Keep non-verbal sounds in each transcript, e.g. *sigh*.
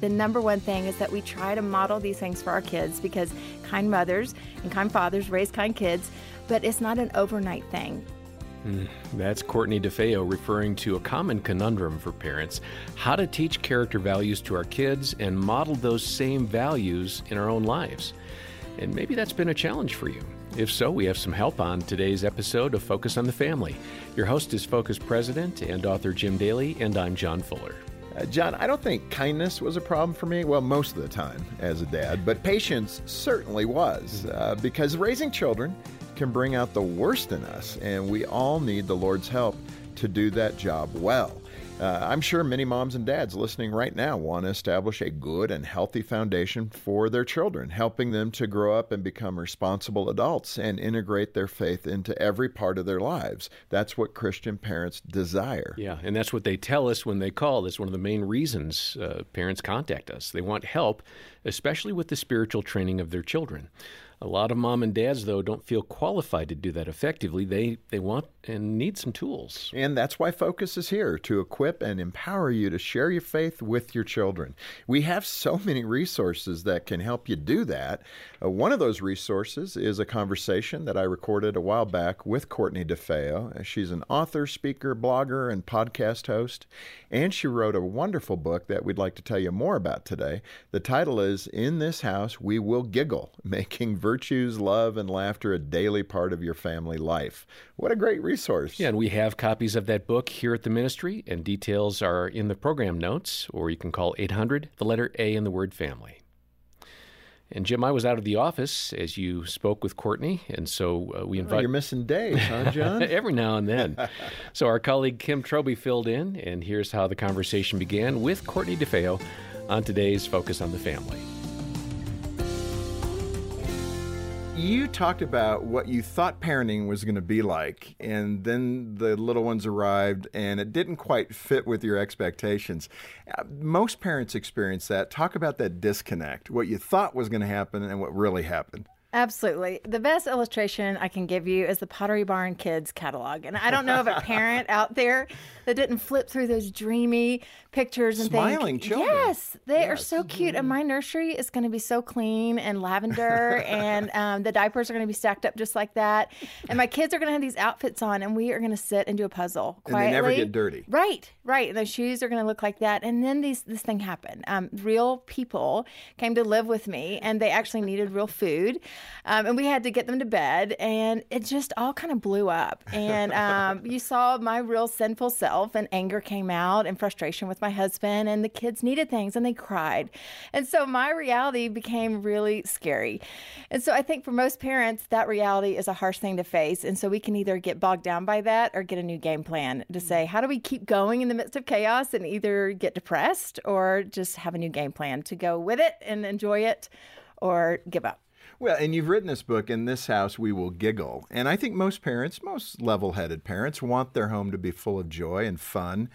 the number one thing is that we try to model these things for our kids because kind mothers and kind fathers raise kind kids, but it's not an overnight thing. Mm, that's Courtney DeFeo referring to a common conundrum for parents how to teach character values to our kids and model those same values in our own lives. And maybe that's been a challenge for you. If so, we have some help on today's episode of Focus on the Family. Your host is Focus President and author Jim Daly, and I'm John Fuller. Uh, John, I don't think kindness was a problem for me, well, most of the time as a dad, but patience certainly was, uh, because raising children can bring out the worst in us, and we all need the Lord's help to do that job well. Uh, I'm sure many moms and dads listening right now want to establish a good and healthy foundation for their children, helping them to grow up and become responsible adults and integrate their faith into every part of their lives. That's what Christian parents desire. Yeah, and that's what they tell us when they call. That's one of the main reasons uh, parents contact us. They want help, especially with the spiritual training of their children. A lot of mom and dads, though, don't feel qualified to do that effectively. They, they want and need some tools. And that's why Focus is here to equip and empower you to share your faith with your children. We have so many resources that can help you do that. Uh, one of those resources is a conversation that I recorded a while back with Courtney DeFeo. She's an author, speaker, blogger, and podcast host. And she wrote a wonderful book that we'd like to tell you more about today. The title is In This House We Will Giggle, *laughs* Making Virtues, Love, and Laughter a Daily Part of Your Family Life. What a great resource. Yeah, and we have copies of that book here at the ministry, and details are in the program notes, or you can call 800, the letter A in the word family. And Jim, I was out of the office as you spoke with Courtney, and so uh, we invite. Oh, you're missing days, huh, *laughs* John? Every now and then. *laughs* so our colleague Kim Trobee filled in, and here's how the conversation began with Courtney DeFeo on today's Focus on the Family. You talked about what you thought parenting was going to be like, and then the little ones arrived, and it didn't quite fit with your expectations. Uh, most parents experience that. Talk about that disconnect what you thought was going to happen and what really happened. Absolutely. The best illustration I can give you is the Pottery Barn Kids catalog. And I don't know of a *laughs* parent out there that didn't flip through those dreamy pictures and Smiling think, children. Yes, they yes. are so cute. And my nursery is going to be so clean and lavender, *laughs* and um, the diapers are going to be stacked up just like that. And my kids are going to have these outfits on, and we are going to sit and do a puzzle quietly. And they never get dirty. Right, right. And the shoes are going to look like that. And then these this thing happened. Um, real people came to live with me, and they actually needed real food. Um, and we had to get them to bed, and it just all kind of blew up. And um, you saw my real sinful self, and anger came out, and frustration with my husband, and the kids needed things, and they cried. And so my reality became really scary. And so I think for most parents, that reality is a harsh thing to face. And so we can either get bogged down by that or get a new game plan to say, how do we keep going in the midst of chaos and either get depressed or just have a new game plan to go with it and enjoy it or give up? Well, and you've written this book, In This House We Will Giggle. And I think most parents, most level headed parents, want their home to be full of joy and fun.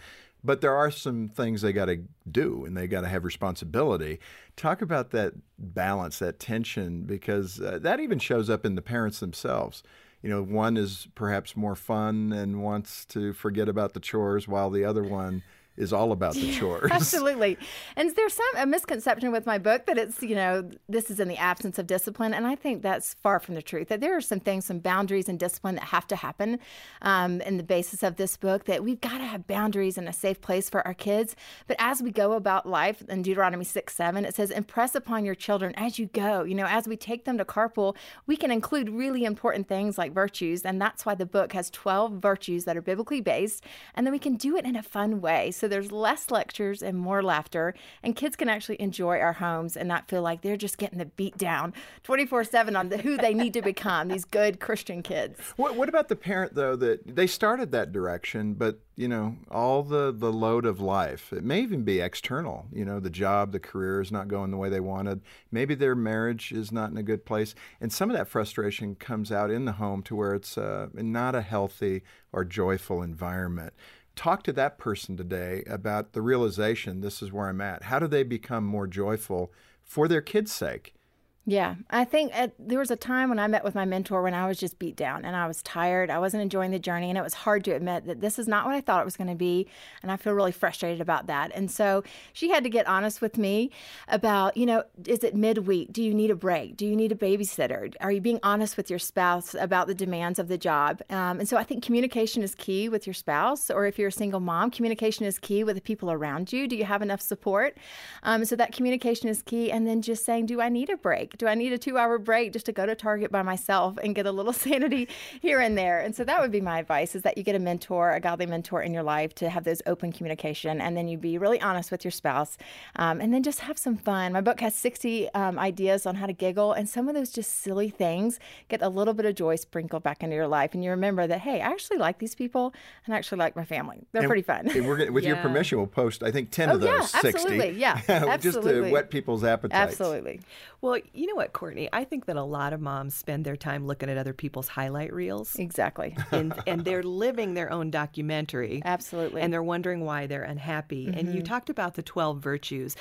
But there are some things they got to do and they got to have responsibility. Talk about that balance, that tension, because uh, that even shows up in the parents themselves. You know, one is perhaps more fun and wants to forget about the chores while the other one is all about the *laughs* chores. Absolutely. And there's some a misconception with my book that it's, you know, this is in the absence of discipline. And I think that's far from the truth. That there are some things, some boundaries and discipline that have to happen um, in the basis of this book, that we've got to have boundaries and a safe place for our kids. But as we go about life in Deuteronomy 6 7, it says, impress upon your children as you go. You know, as we take them to carpool, we can include really important things like virtues. And that's why the book has 12 virtues that are biblically based. And then we can do it in a fun way. So there's less lectures and more laughter, and kids can actually enjoy our homes and not feel like they're just getting the beat down 24 7 on the, who they need to become, these good Christian kids. What, what about the parent, though, that they started that direction, but you know, all the, the load of life. It may even be external. You know, the job, the career is not going the way they wanted. Maybe their marriage is not in a good place. And some of that frustration comes out in the home to where it's uh, not a healthy or joyful environment talk to that person today about the realization this is where I'm at. How do they become more joyful for their kids' sake? Yeah, I think at, there was a time when I met with my mentor when I was just beat down and I was tired. I wasn't enjoying the journey, and it was hard to admit that this is not what I thought it was going to be. And I feel really frustrated about that. And so she had to get honest with me about, you know, is it midweek? Do you need a break? Do you need a babysitter? Are you being honest with your spouse about the demands of the job? Um, and so I think communication is key with your spouse, or if you're a single mom, communication is key with the people around you. Do you have enough support? Um, so that communication is key. And then just saying, do I need a break? Do I need a two hour break just to go to Target by myself and get a little *laughs* sanity here and there? And so that would be my advice is that you get a mentor, a godly mentor in your life to have those open communication. And then you be really honest with your spouse. Um, and then just have some fun. My book has 60 um, ideas on how to giggle. And some of those just silly things get a little bit of joy sprinkled back into your life. And you remember that, hey, I actually like these people and I actually like my family. They're And- pretty fun. And we're gonna, with your permission, we'll post I think ten Oh, of those yeah, sixty. absolutely. Yeah, *laughs* just to absolutely. whet people's appetites. Absolutely. Well, you know what, Courtney? I think that a lot of moms spend their time looking at other people's highlight reels. Exactly. and, and they're living their own documentary. Absolutely. And they're wondering why they're unhappy. And Mm-hmm. you talked about the 12 virtues.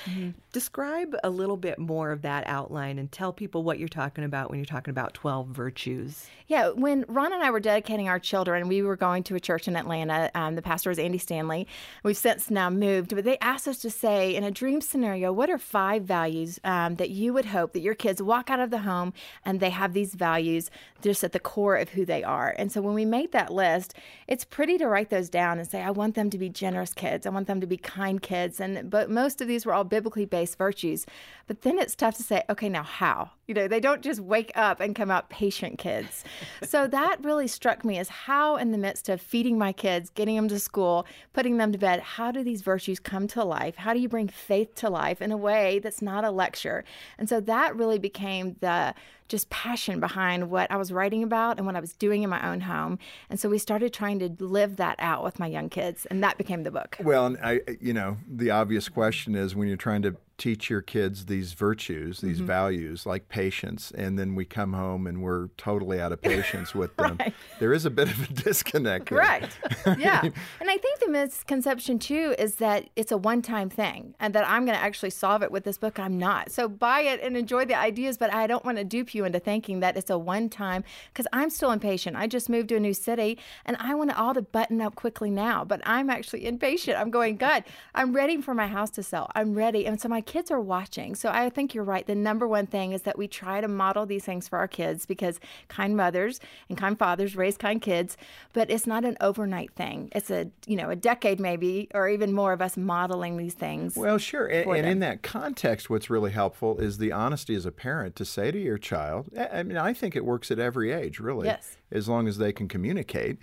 Describe a little bit more of that outline and tell people what you're talking about when you're talking about 12 virtues. Yeah, when Ron and I were dedicating our children, we were going to a church in Atlanta. Um, the pastor was Andy Stanley. We've since now moved, but they asked us to say, in a dream scenario, what are five values um, that you would hope that your kids walk out of the home and they have these values just at the core of who they are? And so when we made that list, it's pretty to write those down and say, I want them to be generous kids. I want them to be kind kids. And but most of these were all biblically based virtues. But then it's tough to say, okay, now how? You know, they don't just wake up and come out patient kids. so *laughs* that really struck me as how, in the midst of feeding my kids, getting them to school, putting them to bed, how do these virtues come to life? How do you bring faith to life in a way that's not a lecture? And so that really became the just passion behind what I was writing about and what I was doing in my own home. And so we started trying to live that out with my young kids, and that became the book. Well, and I, you know, the obvious question is when you're trying to teach your kids these virtues, these Mm-hmm. values like patience, and then we come home and we're totally out of *laughs* patience with them. Right. There is a bit of a disconnect. Correct. *laughs* Yeah. and I think the misconception too is that it's a one time thing and that I'm going to actually solve it with this book. I'm not. So buy it and enjoy the ideas, but I don't want to dupe you into thinking that it's a one time because I'm still impatient. I just moved to a new city and I want it all to button up quickly now, but I'm actually impatient. I'm going, God, I'm ready for my house to sell. I'm ready. And so my kids are watching. So I think you're right. The number one thing is that we try to model these things for our kids because kind mothers and kind fathers raise kind kids, but it's not an overnight thing. It's a, you know, a decade maybe or even more of us modeling these things. Well, sure. And, and in that context, what's really helpful is the honesty as a parent to say to your child, I I mean, I think it works at every age, really, Yes. as long as they can communicate.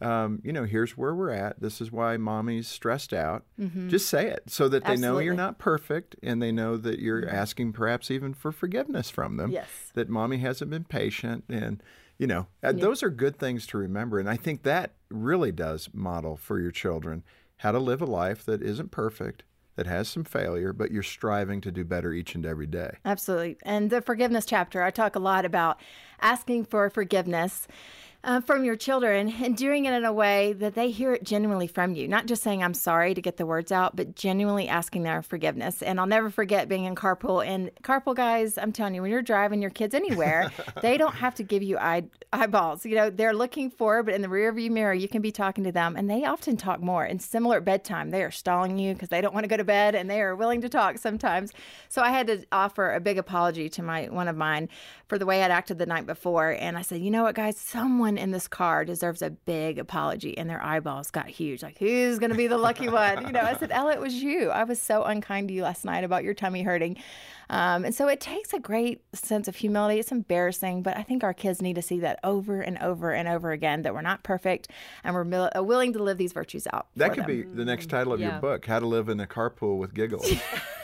Um, you know, here's where we're at. This is why mommy's stressed out. Just say it so that they know you're Mm-hmm. Absolutely. Mm-hmm. not perfect and they know that you're asking perhaps even for forgiveness from them. Yes. That mommy hasn't been patient. And, you know, uh, those are good things to remember. And I think that really does model for your children how to live a life that isn't perfect, that has some failure, but you're striving to do better each and every day. Absolutely. And the forgiveness chapter, I talk a lot about asking for forgiveness. Uh, from your children and doing it in a way that they hear it genuinely from you, not just saying I'm sorry to get the words out, but genuinely asking their forgiveness. And I'll never forget being in carpool. And carpool guys, I'm telling you, when you're driving your kids anywhere, *laughs* they don't have to give you eye, eyeballs. You know, they're looking for, but in the rearview mirror, you can be talking to them, and they often talk more. And similar at bedtime, they are stalling you because they don't want to go to bed, and they are willing to talk sometimes. So I had to offer a big apology to my one of mine for the way I'd acted the night before, and I said, you know what, guys, someone in this car deserves a big apology, and their eyeballs got huge. Like, who's going to be the lucky one? You know, I said, Ella, it was you. I was so unkind to you last night about your tummy hurting. Um, and so it takes a great sense of humility. It's embarrassing, but I think our kids need to see that over and over and over again that we're not perfect and we're mil- uh, willing to live these virtues out. That for could them. be the next title of your book, How to Live in a Carpool with Giggles. *laughs*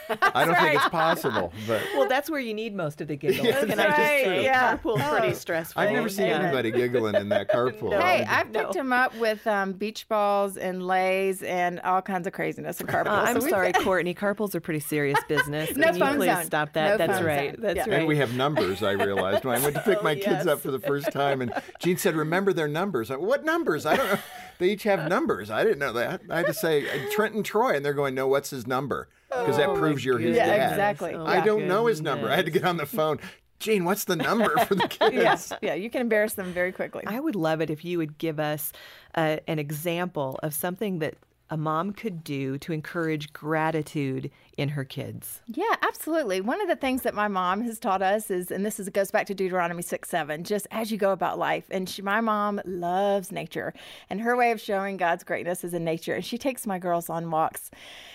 I don't think it's possible, but Well, that's where you need most of the giggles. That's Can I just right, say, yeah. carpool's pretty stressful. I've never seen Yeah. anybody giggling in that carpool. *laughs* Hey, I- I've picked him up with um, beach balls and leis and all kinds of craziness in carpool. Uh, I'm So we- sorry, *laughs* Courtney. Carpools are pretty serious business. *laughs* No Can you phone please zone. stop that? No That's right. zone. That's Yeah. right. And we have numbers, I realized. When I went to pick my kids up for the first time, and Jean said, Remember their numbers. I, what numbers? I don't know. They each have numbers. I didn't know that. I had to say uh, Trent and Troy, and they're going, No, what's his number? Because that proves you're his Yeah, dad. exactly. Oh, I don't know his number. I had to get on the phone. Jean, what's the number for the *laughs* kids? Yes, yeah, you can embarrass them very quickly. I would love it if you would give us uh, an example of something that a mom could do to encourage gratitude in her kids. Yeah, absolutely. One of the things that my mom has taught us is, and this is, goes back to Deuteronomy 6 7, just as you go about life. And she, my mom loves nature, and her way of showing God's greatness is in nature. And she takes my girls on walks,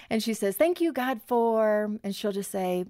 and she says, Thank you, God, for, and she'll just say,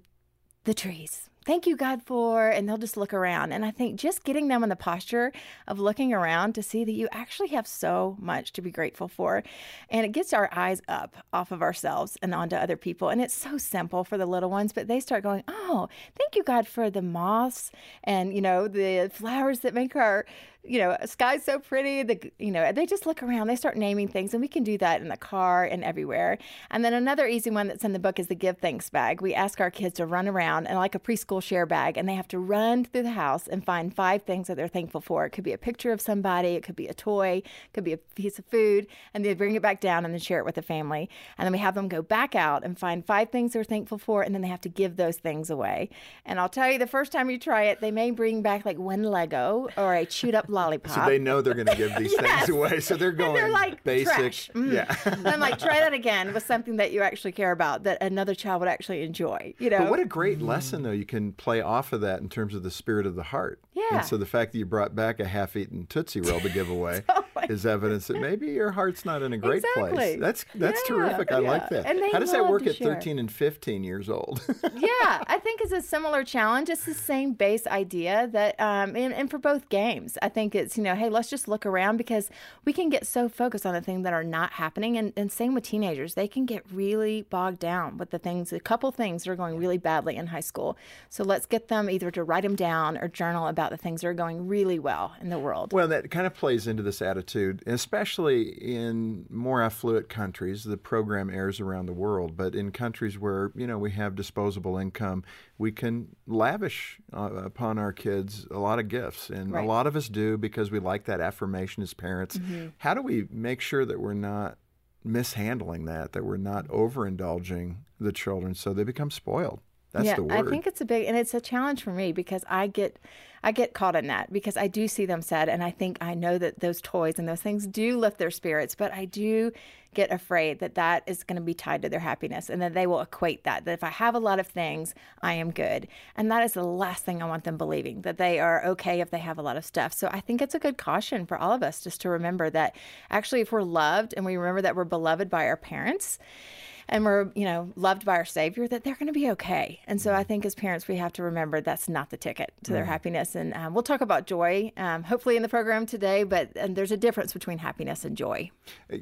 the trees thank you, God, for, and they'll just look around. And I think just getting them in the posture of looking around to see that you actually have so much to be grateful for. And it gets our eyes up off of ourselves and onto other people. And it's so simple for the little ones, but they start going, oh, thank you, God, for the moths and, you know, the flowers that make our you know, sky's so pretty. The you know, they just look around. They start naming things, and we can do that in the car and everywhere. And then another easy one that's in the book is the give thanks bag. We ask our kids to run around and like a preschool share bag, and they have to run through the house and find five things that they're thankful for. It could be a picture of somebody, it could be a toy, it could be a piece of food, and they bring it back down and then share it with the family. And then we have them go back out and find five things they're thankful for, and then they have to give those things away. And I'll tell you, the first time you try it, they may bring back like one Lego or a chewed up lollipop. So they know they're going to give *laughs* these yes. things away. So they're going they're like basic. Mm. Yeah. I'm like, try that again with something that you actually care about that another child would actually enjoy. You know. But what a great lesson though you can play off of that in terms of the spirit of the heart. Yeah. And so the fact that you brought back a half-eaten Tootsie Roll to give away *laughs* totally. *laughs* is evidence that maybe your heart's not in a great Exactly. place. That's that's Yeah, terrific. I yeah. like that. And How does that work at share. 13 and 15 years old? *laughs* yeah, I think it's a similar challenge. It's the same base idea that, um, and, and for both games, I think it's, you know, hey, let's just look around because we can get so focused on the things that are not happening. And, and same with teenagers, they can get really bogged down with the things, a couple things that are going really badly in high school. So let's get them either to write them down or journal about the things that are going really well in the world. Well, that kind of plays into this attitude, especially in more affluent countries. The program airs around the world, but in countries where you know we have disposable income, we can lavish uh, upon our kids a lot of gifts, and Right. a lot of us do because we like that affirmation as parents. How do we make sure that we're not mishandling that, that we're not overindulging the children so they become spoiled? That's yeah, the word. I think it's a big and it's a challenge for me because I get I get caught in that because I do see them sad and I think I know that those toys and those things do lift their spirits, but I do get afraid that that is going to be tied to their happiness and that they will equate that that if I have a lot of things, I am good. And that is the last thing I want them believing that they are okay if they have a lot of stuff. So I think it's a good caution for all of us just to remember that actually if we're loved and we remember that we're beloved by our parents, and we're you know loved by our savior that they're going to be okay and so i think as parents we have to remember that's not the ticket to their happiness and um, we'll talk about joy um, hopefully in the program today but and there's a difference between happiness and joy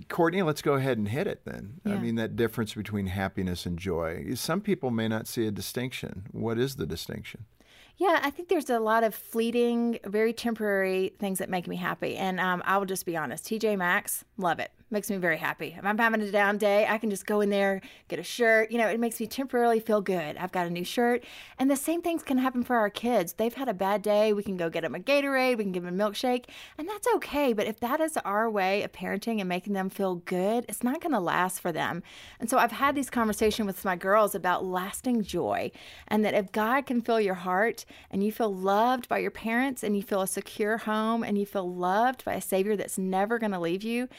Courtney, let's go ahead and hit it then. I mean, that difference between happiness and joy. Some people may not see a distinction. What is the distinction? Yeah, I think there's a lot of fleeting, very temporary things that make me happy. And um, I will just be honest TJ Maxx, love it. Makes me very happy. If I'm having a down day, I can just go in there, get a shirt. You know, it makes me temporarily feel good. I've got a new shirt. And the same things can happen for our kids. They've had a bad day. We can go get them a Gatorade, we can give them a milkshake, and that's okay. But if that is our way of parenting and making them feel good, it's not going to last for them. And so I've had these conversations with my girls about lasting joy and that if God can fill your heart and you feel loved by your parents and you feel a secure home and you feel loved by a Savior that's never going to leave you,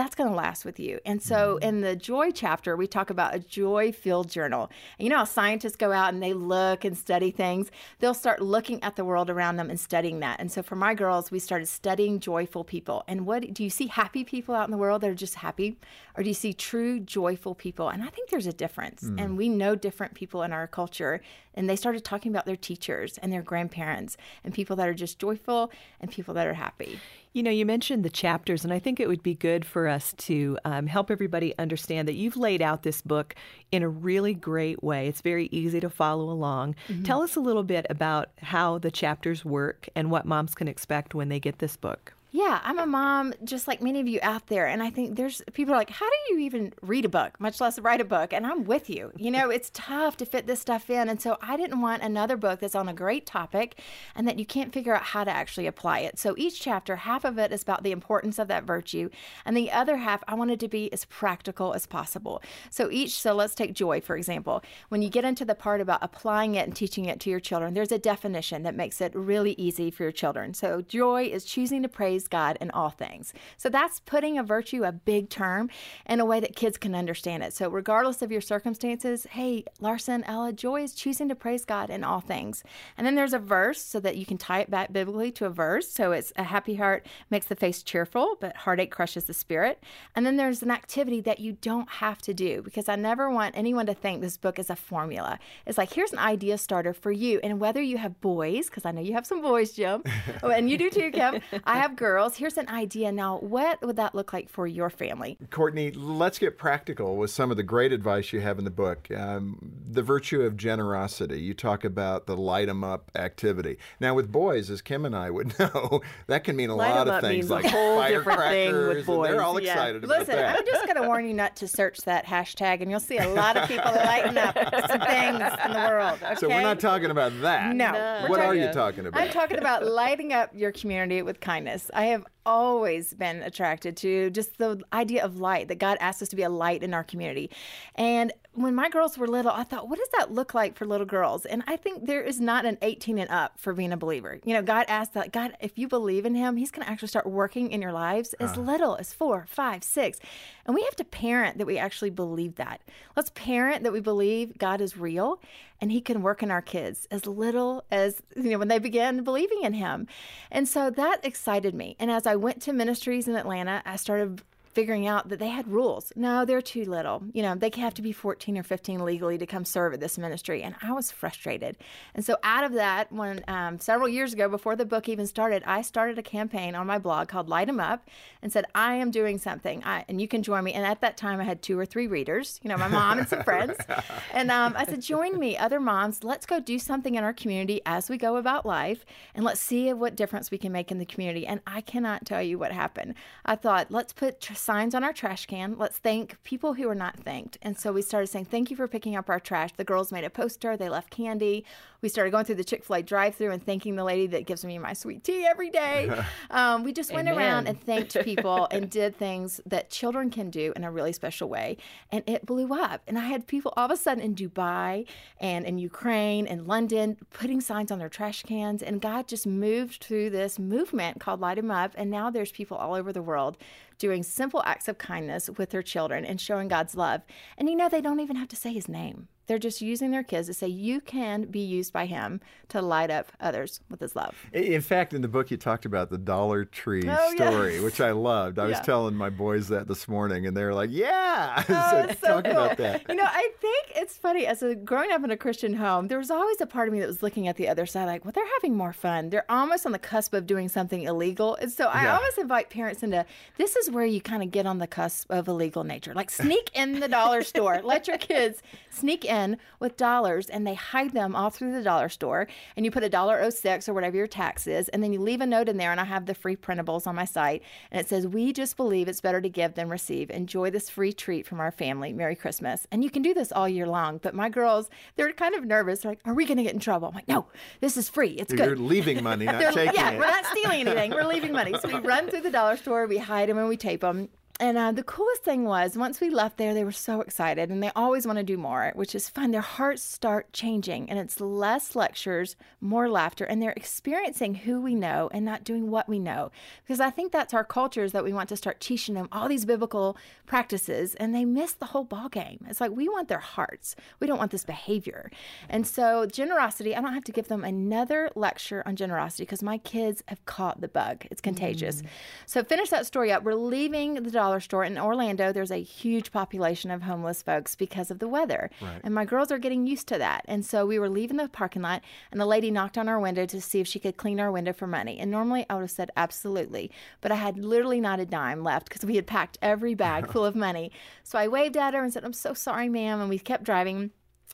that's going to last with you. And so mm-hmm. in the joy chapter, we talk about a joy filled journal. And you know how scientists go out and they look and study things? They'll start looking at the world around them and studying that. And so for my girls, we started studying joyful people. And what do you see happy people out in the world that are just happy? Or do you see true joyful people? And I think there's a difference. Mm. And we know different people in our culture. And they started talking about their teachers and their grandparents and people that are just joyful and people that are happy. You know, you mentioned the chapters, and I think it would be good for us to um, help everybody understand that you've laid out this book in a really great way. It's very easy to follow along. Tell us a little bit about how the chapters work and what moms can expect when they get this book. Yeah, I'm a mom just like many of you out there. And I think there's people are like, how do you even read a book, much less write a book? And I'm with you. You know, it's tough to fit this stuff in. And so I didn't want another book that's on a great topic and that you can't figure out how to actually apply it. So each chapter, half of it is about the importance of that virtue. And the other half, I wanted to be as practical as possible. So each, so let's take joy, for example. When you get into the part about applying it and teaching it to your children, there's a definition that makes it really easy for your children. So joy is choosing to praise God in all things. So that's putting a virtue, a big term, in a way that kids can understand it. So, regardless of your circumstances, hey, Larson, Ella, joy is choosing to praise God in all things. And then there's a verse so that you can tie it back biblically to a verse. So, it's a happy heart makes the face cheerful, but heartache crushes the spirit. And then there's an activity that you don't have to do because I never want anyone to think this book is a formula. It's like, here's an idea starter for you. And whether you have boys, because I know you have some boys, Jim, *laughs* and you do too, Kim, I have girls girls, here's an idea. Now, what would that look like for your family? Courtney, let's get practical with some of the great advice you have in the book. Um, the virtue of generosity. You talk about the light 'em up activity. Now, with boys, as Kim and I would *laughs* know, that can mean a light lot of things like firecrackers. they're all yeah. excited Listen, about that. Listen, I'm just going to warn you not to search that hashtag, and you'll see a lot of people lighting up some things in the world. Okay? So we're not talking about that. No. No. What are you talking about? I'm talking about lighting up your community with kindness. I have always been attracted to just the idea of light, that God asked us to be a light in our community. And when my girls were little, I thought, what does that look like for little girls? And I think there is not an 18 and up for being a believer. You know, God asked that, God, if you believe in Him, He's going to actually start working in your lives as uh-huh. little as four, five, six. And we have to parent that we actually believe that. Let's parent that we believe God is real and He can work in our kids as little as, you know, when they begin believing in Him. And so that excited me. And as I went to ministries in Atlanta, I started figuring out that they had rules. No, they're too little. You know, they have to be 14 or 15 legally to come serve at this ministry. And I was frustrated. And so, out of that, when um, several years ago, before the book even started, I started a campaign on my blog called Light 'em Up and said, I am doing something I, and you can join me. And at that time, I had two or three readers, you know, my mom and some friends. *laughs* And um, I said, join me, other moms. Let's go do something in our community as we go about life and let's see what difference we can make in the community. And I cannot tell you what happened. I thought, let's put signs on our trash can. Let's thank people who are not thanked. And so we started saying, thank you for picking up our trash. The girls made a poster, they left candy. We started going through the Chick fil A drive through and thanking the lady that gives me my sweet tea every day. *laughs* Um, we just went around and thanked *laughs* people and did things that children can do in a really special way. And it blew up. And I had people all of a sudden in Dubai and in Ukraine and London putting signs on their trash cans. And God just moved through this movement called Light Light 'em Up. And now there's people all over the world doing simple acts of kindness with their children and showing God's love. And you know, they don't even have to say his name. They're just using their kids to say, You can be used by him to light up others with his love. In fact, in the book, you talked about the Dollar Tree Oh, story, yes. which I loved. I was telling my boys that this morning, and they were like, "Yeah!" *laughs* so Oh, so talk cool. about that. You know, I think it's funny. As a growing up in a Christian home, there was always a part of me that was looking at the other side, like, well, they're having more fun. They're almost on the cusp of doing something illegal, and so I Yeah. always invite parents into this is where you kind of get on the cusp of illegal nature. Like, sneak in the dollar store. Let your kids sneak in with dollars, and they hide them all through the dollar store. And you put a dollar oh six or whatever your tax is, and then you leave a note in there. And I have the free printables on my site, and it says, "We just believe it's better to give than receive. Enjoy this free treat from our family. Merry Christmas." And you can do this all year long. But my girls, they're kind of nervous. They're like, "Are we going to get in trouble?" I'm like, "No, this is free. It's good. You're leaving money, not *laughs* taking yeah, it. Yeah, we're not stealing anything. We're leaving money. So we run through the dollar store, we hide them, and we tape them. And uh, the coolest thing was, once we left there, they were so excited and they always want to do more, which is fun. Their hearts start changing, and it's less lectures, more laughter, and they're experiencing who we know and not doing what we know. Because I think that's our culture is that we want to start teaching them all these biblical practices, and they miss the whole ball game. It's like we want their hearts, we don't want this behavior. And so, generosity, I don't have to give them another lecture on generosity because my kids have caught the bug. It's contagious. So, finish that story up. We're leaving the dollar store in Orlando. There's a huge population of homeless folks because of the weather. And my girls are getting used to that. And so, we were leaving the parking lot, and the lady knocked on our window to see if she could clean our window for money. And normally I would have said absolutely, but I had literally not a dime left because we had packed every bag *laughs* full of money. So I waved at her and said, I'm so sorry, ma'am. And we kept driving.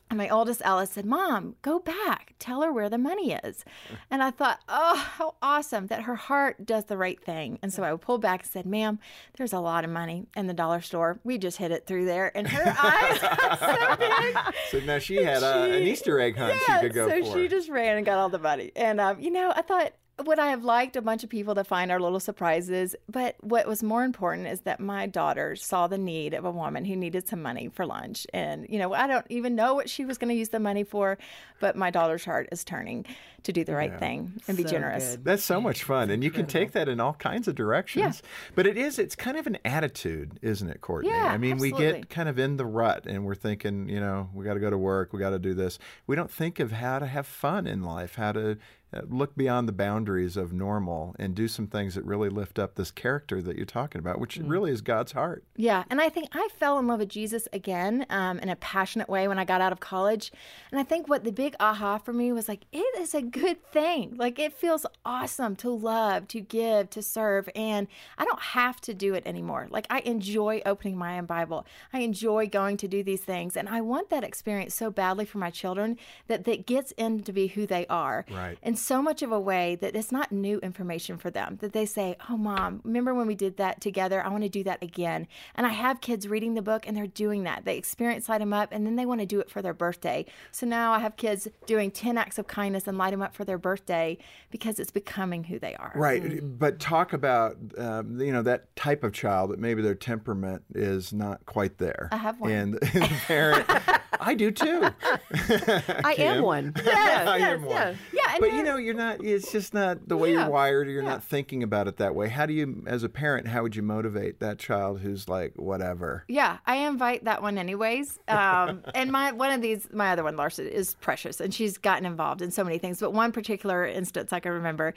And my oldest Alice said, Mom, go back. Tell her where the money is. And I thought, oh, how awesome that her heart does the right thing. And so I pulled back and said, Ma'am, there's a lot of money in the dollar store. We just hit it through there. And her *laughs* eyes got so big. So now she had a, an Easter egg hunt Yeah, she could go so for. she just ran and got all the money. And, um, you know, I thought, would I have liked a bunch of people to find our little surprises? But what was more important is that my daughter saw the need of a woman who needed some money for lunch. And, you know, I don't even know what she was going to use the money for, but my daughter's heart is turning to do the right thing and be So generous. good. That's so much fun, and you can take that in all kinds of directions. But it is—it's kind of an attitude, isn't it, Courtney? Yeah, I mean, we get kind of in the rut, and we're thinking, you know, we got to go to work, we got to do this. We don't think of how to have fun in life, how to uh, look beyond the boundaries of normal, and do some things that really lift up this character that you're talking about, which Mm. really is God's heart. Yeah, and I think I fell in love with Jesus again um, in a passionate way when I got out of college. And I think what the big aha for me was like, it is a good thing. Like, it feels awesome to love, to give, to serve. And I don't have to do it anymore. Like, I enjoy opening my own Bible, I enjoy going to do these things. And I want that experience so badly for my children that that gets in to be who they are. Right. In so much of a way that it's not new information for them, that they say, Oh, mom, remember when we did that together? I want to do that again. And I have kids reading the book and they're doing that. They experience light them Up and then they want to do it for their birthday. So now I have kids doing 10 acts of kindness and light them up for their birthday because it's becoming who they are. Right, but talk about um, you know that type of child that maybe their temperament is not quite there. I have one. and *laughs* the parent. *laughs* I do too. I am *laughs* one. Yes, I yes, am one. yeah. Yeah, and but you know, you're not. It's just not the way Yeah, you're wired. Or you're not thinking about it that way. How do you, as a parent, how would you motivate that child who's like whatever? Yeah, I invite that one anyways. Um, and my one of these, my other one, Larson, is precious, and she's gotten involved in so many things. But one particular instance I can remember,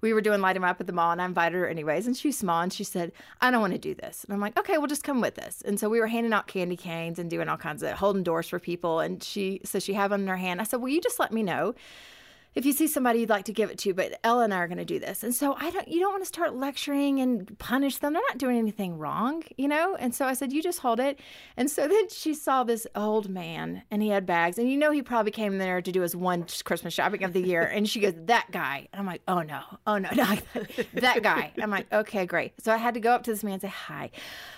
we were doing light 'em up at the mall, and I invited her anyways. And she's small, and she said, "I don't want to do this." And I'm like, "Okay, well, just come with us." And so we were handing out candy canes and doing all kinds of holding doors for people. And she so she had one in her hand. I said, "Will you just let me know." If you see somebody you'd like to give it to, but Ella and I are going to do this. And so I don't, you don't want to start lecturing and punish them. They're not doing anything wrong, you know? And so I said, you just hold it. And so then she saw this old man and he had bags. And you know, he probably came there to do his one Christmas shopping of the year. *laughs* And she goes, that guy. And I'm like, oh no, oh no, no, *laughs* that guy. I'm like, okay, great. So I had to go up to this man and say, hi.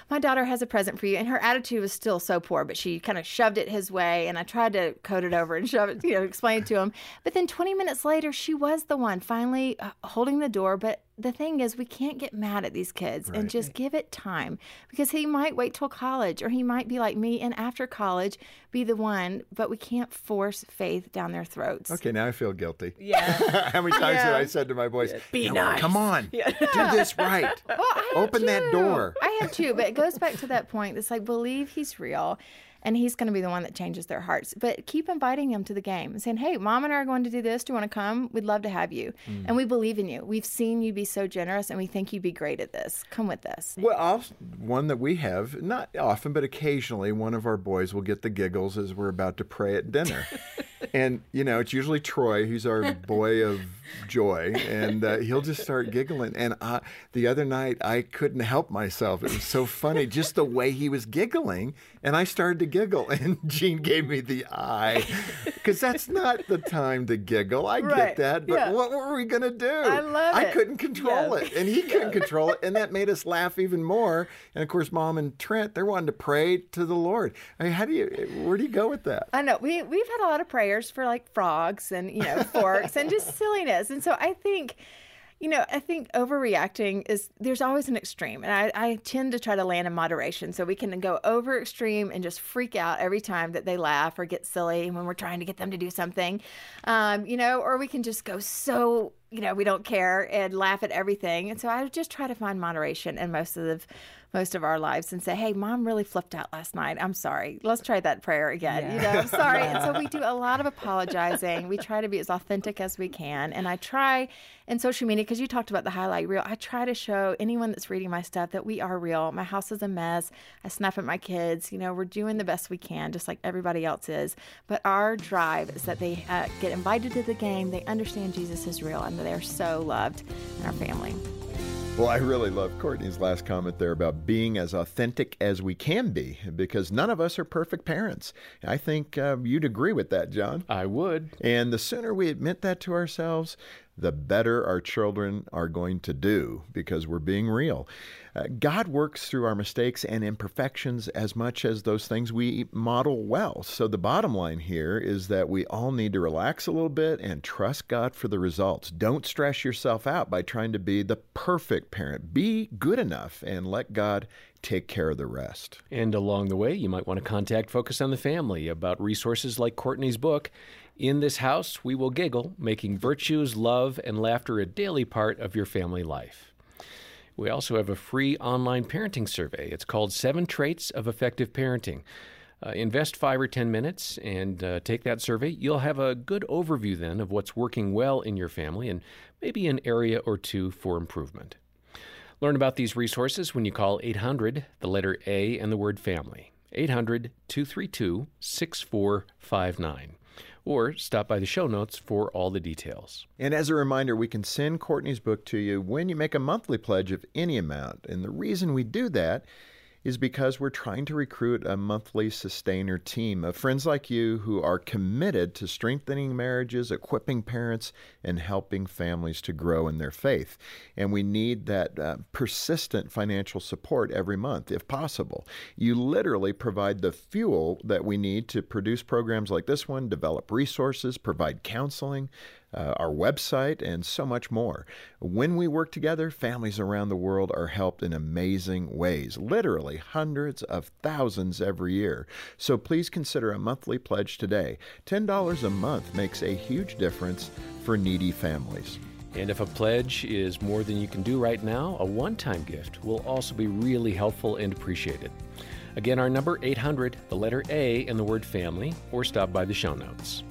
My daughter has a present for you. And her attitude was still so poor, but she kind of shoved it his way. And I tried to code it over and *laughs* shove it, you know, explain it to him. But then 20 minutes later, she was the one finally uh, holding the door. But the thing is, we can't get mad at these kids and just give it time because he might wait till college or he might be like me and after college be the one, but we can't force faith down their throats. Okay, now I feel guilty. *laughs* Yeah. *laughs* How many times have I said to my boys, Be "No, nice." Come on, *laughs* do this right. Well, I have Open that door. I have too, but it goes back to that point. It's like believe he's real, and he's going to be the one that changes their hearts. But keep inviting them to the game and saying, "Hey, mom and I are going to do this. Do you want to come? We'd love to have you, Mm. and we believe in you. We've seen you be so generous, and we think you'd be great at this. Come with us." Well, I'll- one that we have, not often, but occasionally, one of our boys will get the giggles as we're about to pray at dinner. *laughs* and, you know, it's usually Troy, who's our *laughs* boy of joy, and uh, he'll just start giggling. And I, the other night, I couldn't help myself. It was so funny, just the way he was giggling. And I started to giggle, *laughs* and Jean gave me the eye because that's not the time to giggle. I Right, get that, but yeah. what were we going to do? I love I it. couldn't control it, and he couldn't control it, and that made us *laughs* laugh even more. And of course, Mom and Trent, they're wanting to pray to the Lord. I mean, how do you? Where do you go with that? I know we we've had a lot of prayers for like frogs and you know forks and just *laughs* silliness, and so I think. You know, I think overreacting is there's always an extreme, and I, I tend to try to land in moderation. So we can go over extreme and just freak out every time that they laugh or get silly when we're trying to get them to do something, um, you know, or we can just go so you know we don't care and laugh at everything, and so I just try to find moderation in most of the most of our lives and say, hey, mom really flipped out last night. I'm sorry. Let's try that prayer again. You know, I'm *laughs* sorry. And so we do a lot of apologizing. We try to be as authentic as we can. And I try in social media, because you talked about the highlight reel, I try to show anyone that's reading my stuff that we are real. My house is a mess. I snap at my kids. You know, we're doing the best we can, just like everybody else is. But our drive is that they uh, get invited to the game, they understand Jesus is real, and that they're so loved in our family. Well, I really love Courtney's last comment there about being as authentic as we can be because none of us are perfect parents. I think uh, you'd agree with that, John. I would. And the sooner we admit that to ourselves, the better our children are going to do because we're being real. Uh, God works through our mistakes and imperfections as much as those things we model well. So the bottom line here is that we all need to relax a little bit and trust God for the results. Don't stress yourself out by trying to be the perfect parent. Be good enough and let God take care of the rest. And along the way, you might want to contact Focus on the Family about resources like Courtney's book. In this house, we will giggle, making virtues, love, and laughter a daily part of your family life. We also have a free online parenting survey. It's called Seven Traits of Effective Parenting. Uh, invest five or 10 minutes and uh, take that survey. You'll have a good overview then of what's working well in your family and maybe an area or two for improvement. Learn about these resources when you call 800, the letter A, and the word family. 800 232 6459 or stop by the show notes for all the details. And as a reminder, we can send Courtney's book to you when you make a monthly pledge of any amount. And the reason we do that is because we're trying to recruit a monthly sustainer team of friends like you who are committed to strengthening marriages, equipping parents, and helping families to grow in their faith. And we need that uh, persistent financial support every month, if possible. You literally provide the fuel that we need to produce programs like this one, develop resources, provide counseling uh, our website, and so much more. When we work together, families around the world are helped in amazing ways, literally hundreds of thousands every year. So please consider a monthly pledge today. $10 a month makes a huge difference for needy families. And if a pledge is more than you can do right now, a one time gift will also be really helpful and appreciated. Again, our number 800, the letter A, and the word family, or stop by the show notes.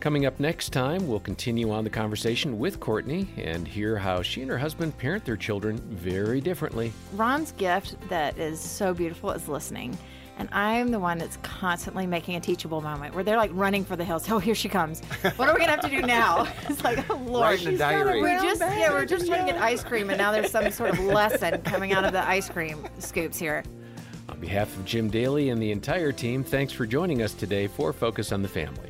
Coming up next time, we'll continue on the conversation with Courtney and hear how she and her husband parent their children very differently. Ron's gift that is so beautiful is listening. And I'm the one that's constantly making a teachable moment where they're like running for the hills. Oh, here she comes. What are we gonna have to do now? *laughs* It's like, oh Lord, Write in a diary. we just yeah, we're just trying to get ice cream, and now there's some sort of lesson coming out of the ice cream scoops here. On behalf of Jim Daly and the entire team, thanks for joining us today for Focus on the Family.